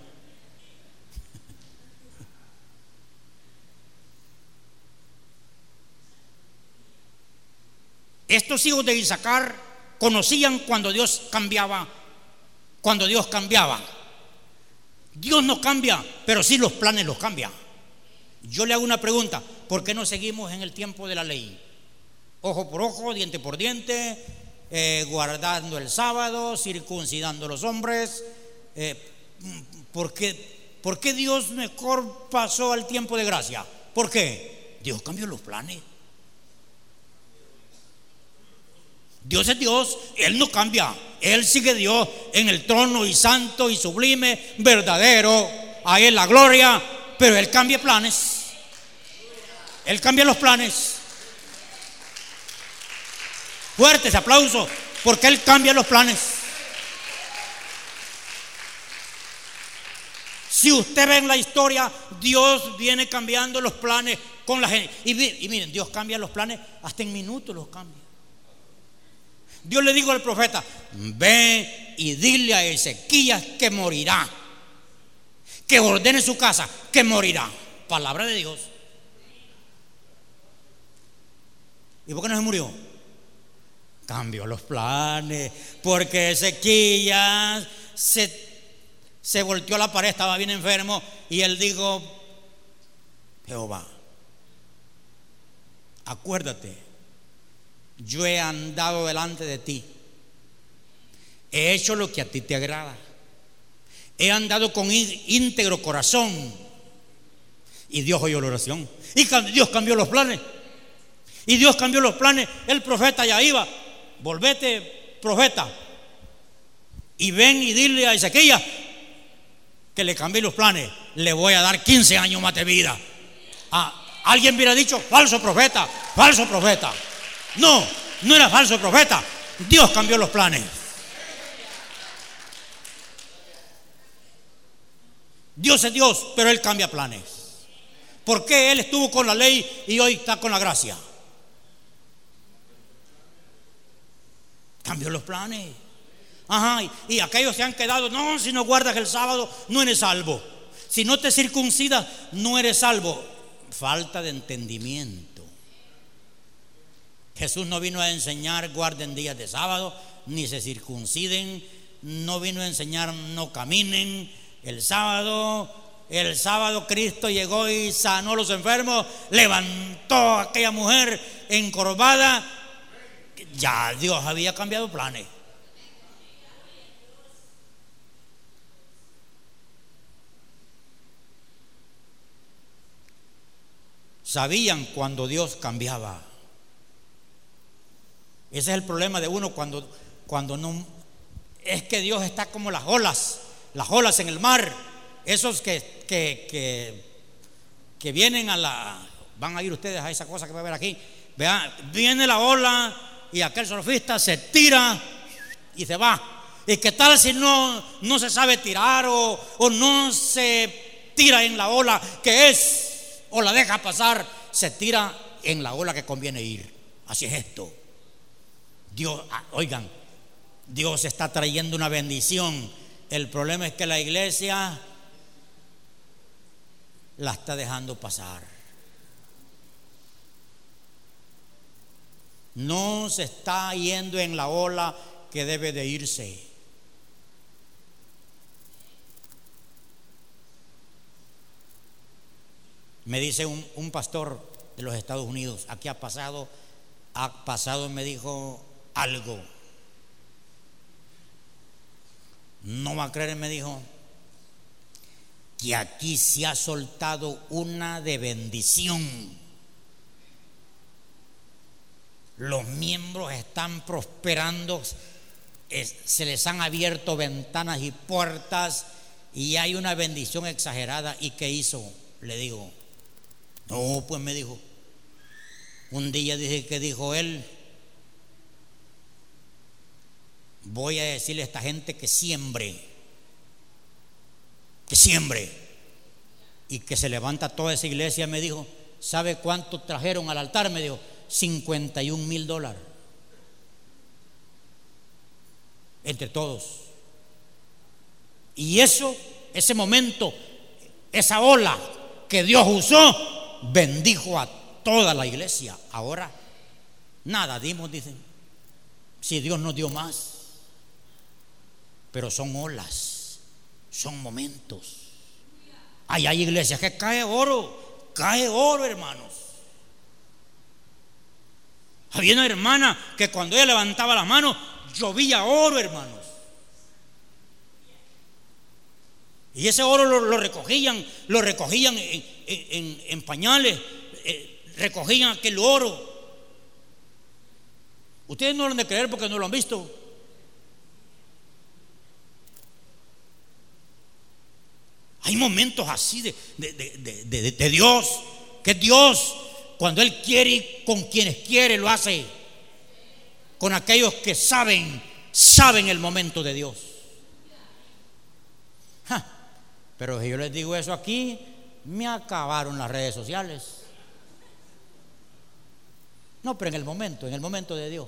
Estos hijos de Isaacar conocían cuando Dios cambiaba, cuando Dios cambiaba. Dios no cambia, pero sí los planes los cambia. Yo le hago una pregunta, ¿por qué no seguimos en el tiempo de la ley? Ojo por ojo, diente por diente, eh, guardando el sábado, circuncidando a los hombres. Eh, ¿por, qué, ¿Por qué Dios mejor pasó al tiempo de gracia? ¿Por qué? Dios cambió los planes. Dios es Dios, Él no cambia. Él sigue Dios en el trono y santo y sublime, verdadero. A Él la gloria, pero Él cambia planes. Él cambia los planes. Fuertes aplausos, porque Él cambia los planes. Si usted ve en la historia, Dios viene cambiando los planes con la gente. Y, miren, Dios cambia los planes, hasta en minutos los cambia. Dios le dijo al profeta, ve y dile a Ezequías que morirá. Que ordene su casa, que morirá. Palabra de Dios. ¿Y por qué no se murió? Cambió los planes. Porque Ezequías se, se volteó a la pared, estaba bien enfermo. Y él dijo, Jehová, acuérdate yo he andado delante de ti. He hecho lo que a ti te agrada. He andado con íntegro corazón. Y Dios oyó la oración. Y Dios cambió los planes. Y Dios cambió los planes. El profeta ya iba. Volvete, profeta. Y ven y dile a Ezequiel que le cambié los planes. Le voy a dar 15 años más de vida. Ah, alguien hubiera dicho, falso profeta, falso profeta. No, no era falso profeta. Dios cambió los planes. Dios es Dios, pero Él cambia planes. ¿Por qué Él estuvo con la ley y hoy está con la gracia? Cambió los planes. Ajá, y, aquellos se han quedado, no, si no guardas el sábado, no eres salvo. Si no te circuncidas, no eres salvo. Falta de entendimiento. Jesús no vino a enseñar guarden días de sábado, ni se circunciden, no vino a enseñar no caminen, El sábado, el sábado Cristo llegó y sanó a los enfermos, levantó a aquella mujer encorvada. Ya Dios había cambiado planes. Sabían cuando Dios cambiaba. Ese es el problema de uno cuando, cuando no... Es que Dios está como las olas, las olas en el mar. Esos que, que, que, vienen a la... Van a ir ustedes a esa cosa que va a ver aquí. Vean, viene la ola y aquel surfista se tira y se va. ¿Y qué tal si no, no se sabe tirar o, o no se tira en la ola que es o la deja pasar? Se tira en la ola que conviene ir. Así es esto. Dios, ah, oigan, Dios está trayendo una bendición. El problema es que la iglesia la está dejando pasar. No se está yendo en la ola que debe de irse. Me dice un, un pastor de los Estados Unidos, aquí ha pasado, ha pasado, me dijo, algo. No va a creer, me dijo, que aquí se ha soltado una de bendición. Los miembros están prosperando, se les han abierto ventanas y puertas y hay una bendición exagerada. ¿Y qué hizo? Le digo, no, pues me dijo, un día dije que dijo él, voy a decirle a esta gente que siembre, que siembre, y que se levanta toda esa iglesia, me dijo, ¿sabe cuánto trajeron al altar? Me dijo, 51 mil dólares. Entre todos. Y eso, ese momento, esa ola que Dios usó, bendijo a toda la iglesia. Ahora, nada dimos, dicen. Si Dios nos dio más pero son olas, son momentos. hay iglesias que cae oro, cae oro, hermanos. Había una hermana que cuando ella levantaba la mano, llovía oro, hermanos. Y ese oro lo, recogían, lo recogían en, pañales, eh, recogían aquel oro. Ustedes no lo han de creer porque no lo han visto. Hay momentos así de, de, Dios, que Dios, cuando Él quiere y con quienes quiere, lo hace. Con aquellos que saben, saben el momento de Dios. pero si yo les digo eso aquí, me acabaron las redes sociales. No, pero en el momento, en el momento de Dios.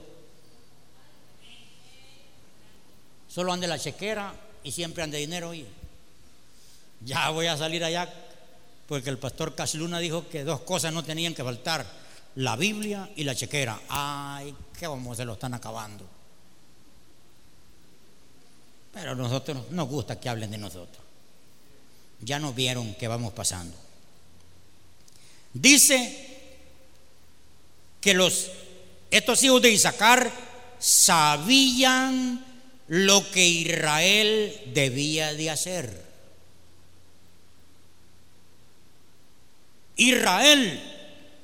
Solo ande la chequera y siempre ande dinero. Oye. Ya voy a salir allá porque el pastor Casluna dijo que dos cosas no tenían que faltar, la Biblia y la chequera. Ay, qué vamos, se lo están acabando. Pero a nosotros nos gusta que hablen de nosotros. Ya nos vieron que vamos pasando. Dice que los estos hijos de Isaacar sabían lo que Israel debía de hacer. Israel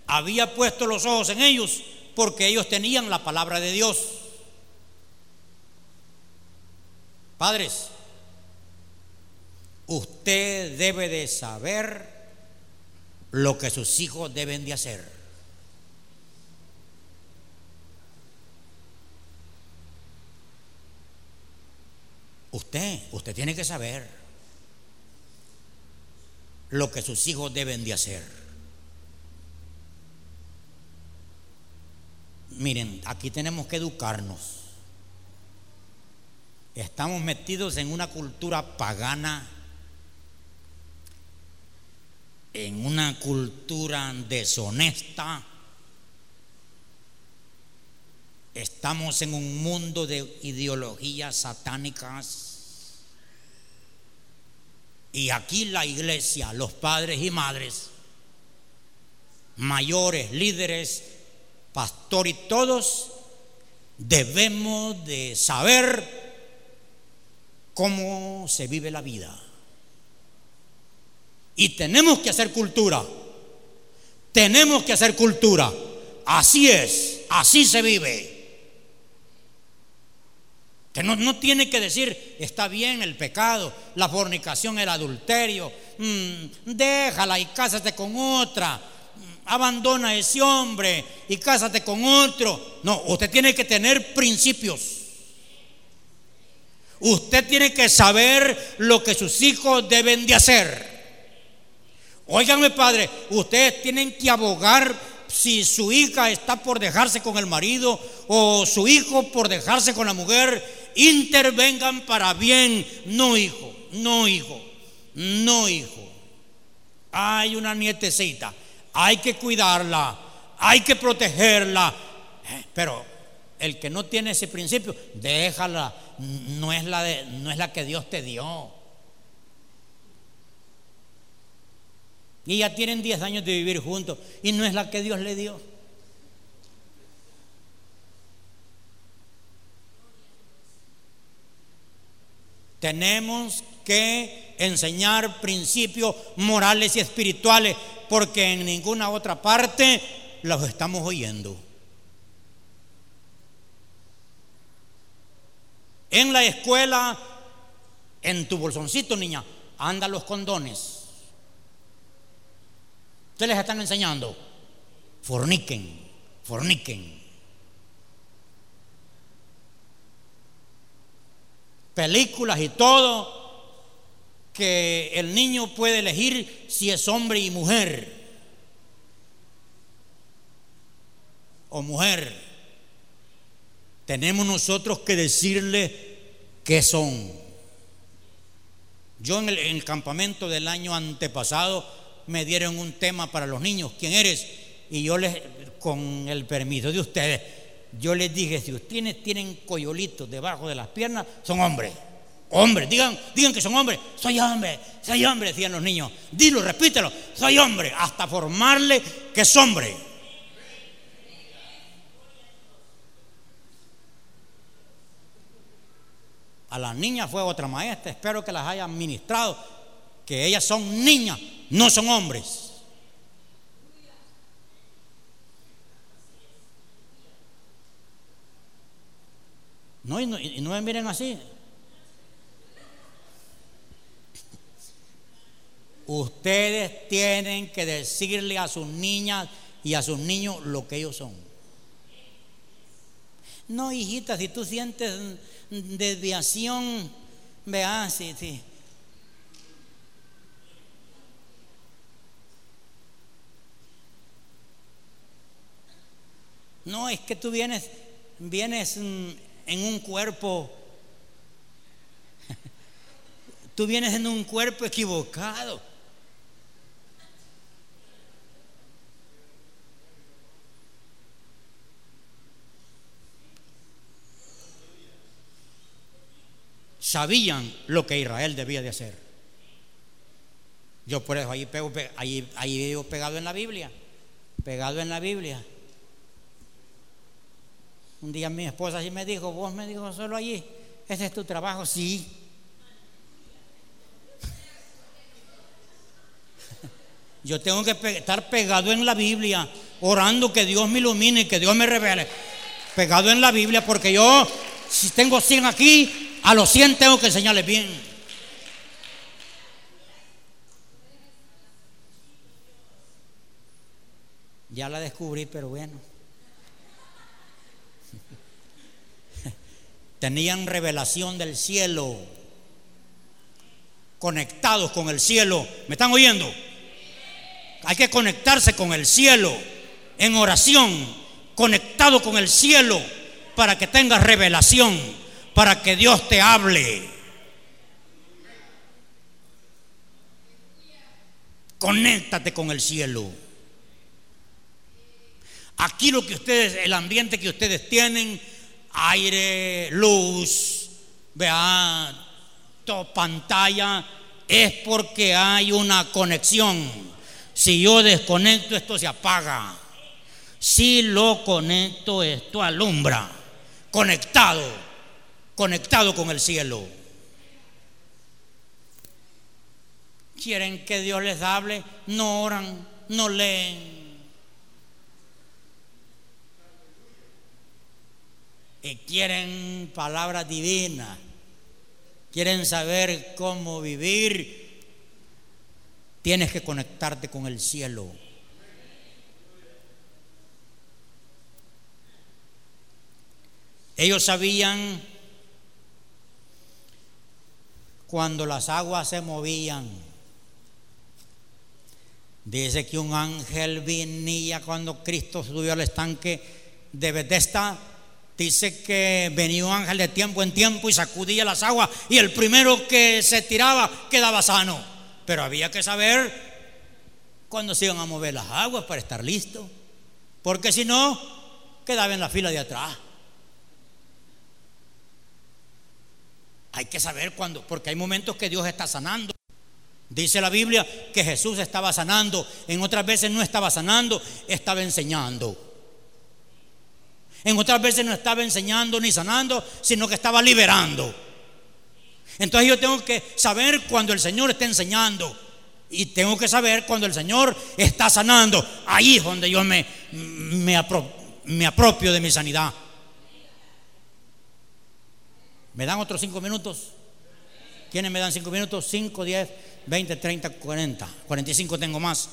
había puesto los ojos en ellos porque ellos tenían la palabra de Dios. Padres, usted debe de saber lo que sus hijos deben de hacer. Usted, usted tiene que saber lo que sus hijos deben de hacer. Miren, aquí tenemos que educarnos. Estamos metidos en una cultura pagana, en una cultura deshonesta. Estamos en un mundo de ideologías satánicas. Y aquí la iglesia, los padres y madres, mayores, líderes, pastor y todos, debemos de saber cómo se vive la vida. Y tenemos que hacer cultura. Tenemos que hacer cultura. Así es, así se vive. Que no, tiene que decir, está bien el pecado, la fornicación, el adulterio, mm, déjala y cásate con otra, abandona a ese hombre y cásate con otro. No, usted tiene que tener principios. Usted tiene que saber lo que sus hijos deben de hacer. Óiganme, padre, ustedes tienen que abogar si su hija está por dejarse con el marido o su hijo por dejarse con la mujer. Intervengan para bien. No, hijo, no, hijo, no, hijo. Hay una nietecita, hay que cuidarla, hay que protegerla. Eh, pero el que no tiene ese principio, déjala no es la, de, no es la que Dios te dio. Y ya tienen 10 años de vivir juntos y no es la que Dios le dio. Tenemos que enseñar principios morales y espirituales porque en ninguna otra parte los estamos oyendo. En la escuela, en tu bolsoncito, niña, anda los condones. Ustedes les están enseñando. Forniquen, forniquen. Películas y todo que el niño puede elegir si es hombre y mujer. O mujer tenemos nosotros que decirle qué son. Yo en el, campamento del año antepasado me dieron un tema para los niños, ¿quién eres? Y yo les, con el permiso de ustedes, yo les dije, si ustedes tienen coyolitos debajo de las piernas, son hombres. Hombres, digan, digan que son hombres. Soy hombre, soy hombre, decían los niños. Dilo, repítelo, soy hombre, hasta formarle que es hombre. A las niñas fue otra maestra, espero que las haya administrado, que ellas son niñas, no son hombres. No, y no, y no me miren así. Ustedes tienen que decirle a sus niñas y a sus niños lo que ellos son. No, hijita, si tú sientes desviación, vea, sí, sí. No, es que tú vienes, vienes en un cuerpo, tú vienes en un cuerpo equivocado. Sabían lo que Israel debía de hacer. Yo por eso ahí, pego, ahí, pegado en la Biblia, pegado en la Biblia. Un día mi esposa así me dijo, vos me dijo solo allí, ese es tu trabajo, sí. Yo tengo que estar pegado en la Biblia, orando que Dios me ilumine, que Dios me revele. Pegado en la Biblia, porque yo, si tengo 100 aquí, a los 100 tengo que enseñarles bien. Ya la descubrí, pero bueno. Tenían revelación del cielo. Conectados con el cielo. ¿Me están oyendo? Hay que conectarse con el cielo en oración, conectado con el cielo para que tengas revelación para que Dios te hable. Conéctate con el cielo. Aquí lo que ustedes, el ambiente que ustedes tienen, aire, luz, vean, pantalla, es porque hay una conexión. Si yo desconecto, esto se apaga. Si lo conecto, esto alumbra. Conectado, conectado con el cielo. Quieren que Dios les hable, no oran, no leen. Y quieren palabras divinas quieren saber cómo vivir, tienes que conectarte con el cielo. Ellos sabían cuando las aguas se movían. Dice que un ángel venía cuando Cristo subió al estanque de Bethesda Dice que venía un ángel de tiempo en tiempo y sacudía las aguas y el primero que se tiraba quedaba sano. Pero había que saber cuándo se iban a mover las aguas para estar listo. Porque si no, quedaba en la fila de atrás. Hay que saber cuándo, porque hay momentos que Dios está sanando. Dice la Biblia que Jesús estaba sanando, en otras veces no estaba sanando, estaba enseñando. En otras veces no estaba enseñando ni sanando, sino que estaba liberando. Entonces yo tengo que saber cuando el Señor está enseñando. Y tengo que saber cuando el Señor está sanando. Ahí es donde yo me, me, apropio de mi sanidad. ¿Me dan otros cinco minutos? ¿Quiénes me dan cinco minutos? Cinco, diez, veinte, treinta, cuarenta. Cuarenta y cinco tengo más.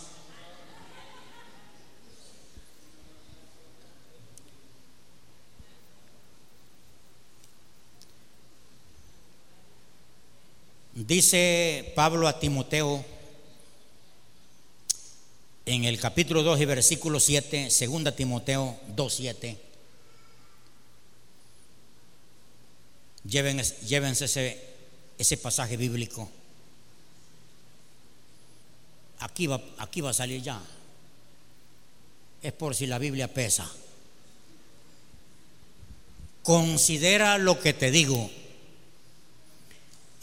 Dice Pablo a Timoteo en el capítulo 2 y versículo 7, segunda Timoteo 2, 7. Llévense ese, ese pasaje bíblico. Aquí va, aquí va a salir ya. Es por si la Biblia pesa. Considera lo que te digo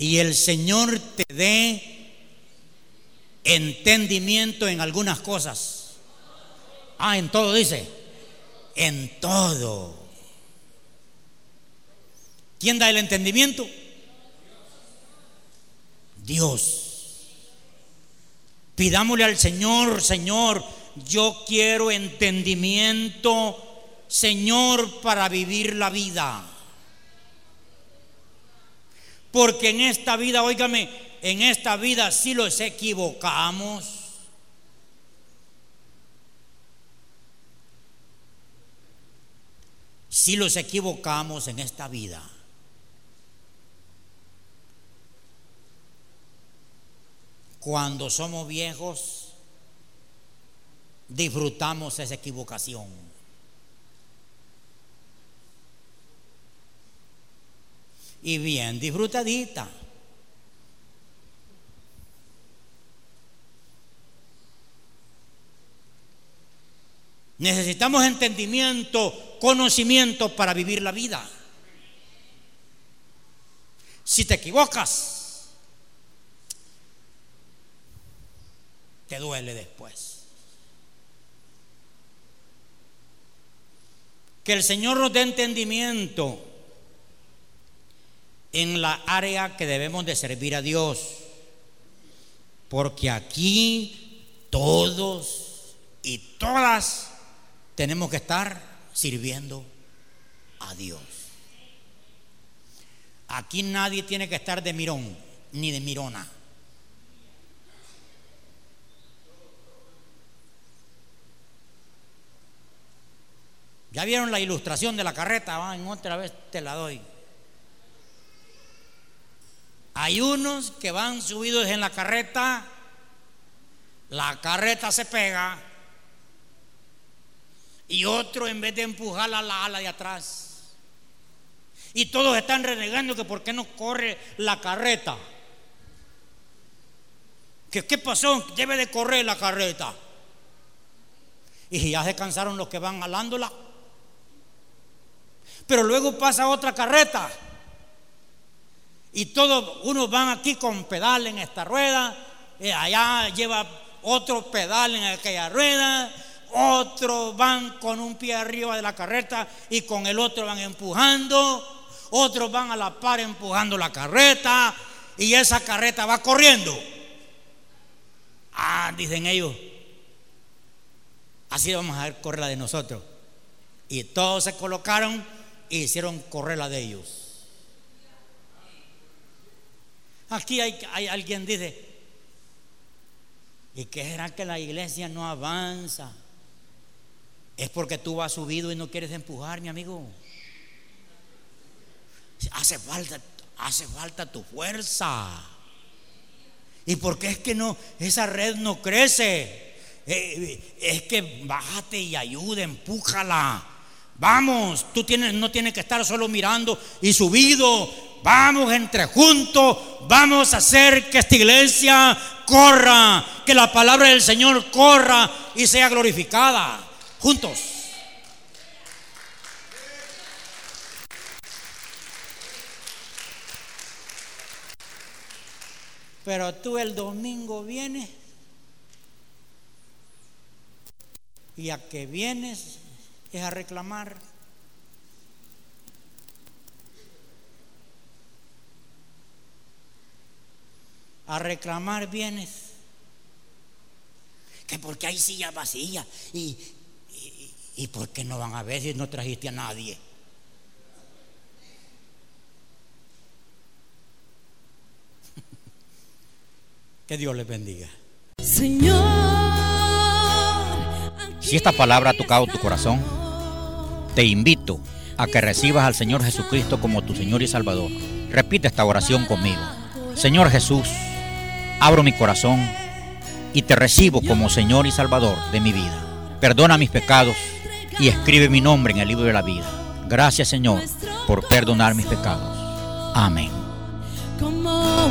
y el Señor te dé entendimiento en algunas cosas. Ah, en todo dice. En todo. ¿Quién da el entendimiento? Dios. Pidámosle al Señor, Señor, yo quiero entendimiento, Señor, para vivir la vida. Porque en esta vida, óigame, en esta vida si los equivocamos. Si los equivocamos en esta vida. Cuando somos viejos, disfrutamos esa equivocación. y bien disfrutadita. Necesitamos entendimiento, conocimiento para vivir la vida. Si te equivocas, te duele después. Que el Señor nos dé entendimiento en la área que debemos de servir a Dios. Porque aquí todos y todas tenemos que estar sirviendo a Dios. Aquí nadie tiene que estar de mirón ni de mirona. ¿Ya vieron la ilustración de la carreta? en otra vez te la doy. Hay unos que van subidos en la carreta, la carreta se pega y otro en vez de empujar a la ala de atrás. Y todos están renegando que por qué no corre la carreta. ¿Que qué pasó? Debe de correr la carreta. Y ya se cansaron los que van alándola. Pero luego pasa otra carreta Y todos, unos van aquí con pedal en esta rueda, eh, allá lleva otro pedal en aquella rueda, otros van con un pie arriba de la carreta y con el otro van empujando, otros van a la par empujando la carreta y esa carreta va corriendo. Ah, dicen ellos, así vamos a ver correr la de nosotros. Y todos se colocaron hicieron correr la de ellos. Aquí hay, hay alguien dice, ¿y qué será que la iglesia no avanza? Es porque tú vas subido y no quieres empujar, mi amigo. Hace falta, hace falta tu fuerza. ¿Y por qué es que no, esa red no crece? Eh, es que bájate y ayuda, empújala. Vamos, tú tienes, no tienes que estar solo mirando y subido. Vamos entre juntos, vamos a hacer que esta iglesia corra, que la palabra del Señor corra y sea glorificada. Juntos. Pero tú el domingo vienes y a que vienes es a reclamar. A reclamar bienes. Que porque hay sillas vacías. Y, y, y por qué no van a ver si no trajiste a nadie. que Dios les bendiga. Señor. Si esta palabra ha tocado tu corazón, te invito a que recibas al Señor Jesucristo como tu Señor y Salvador. Repite esta oración conmigo. Señor Jesús, abro mi corazón y te recibo como Señor y Salvador de mi vida. Perdona mis pecados y escribe mi nombre en el libro de la vida. Gracias Señor por perdonar mis pecados. Amén. Como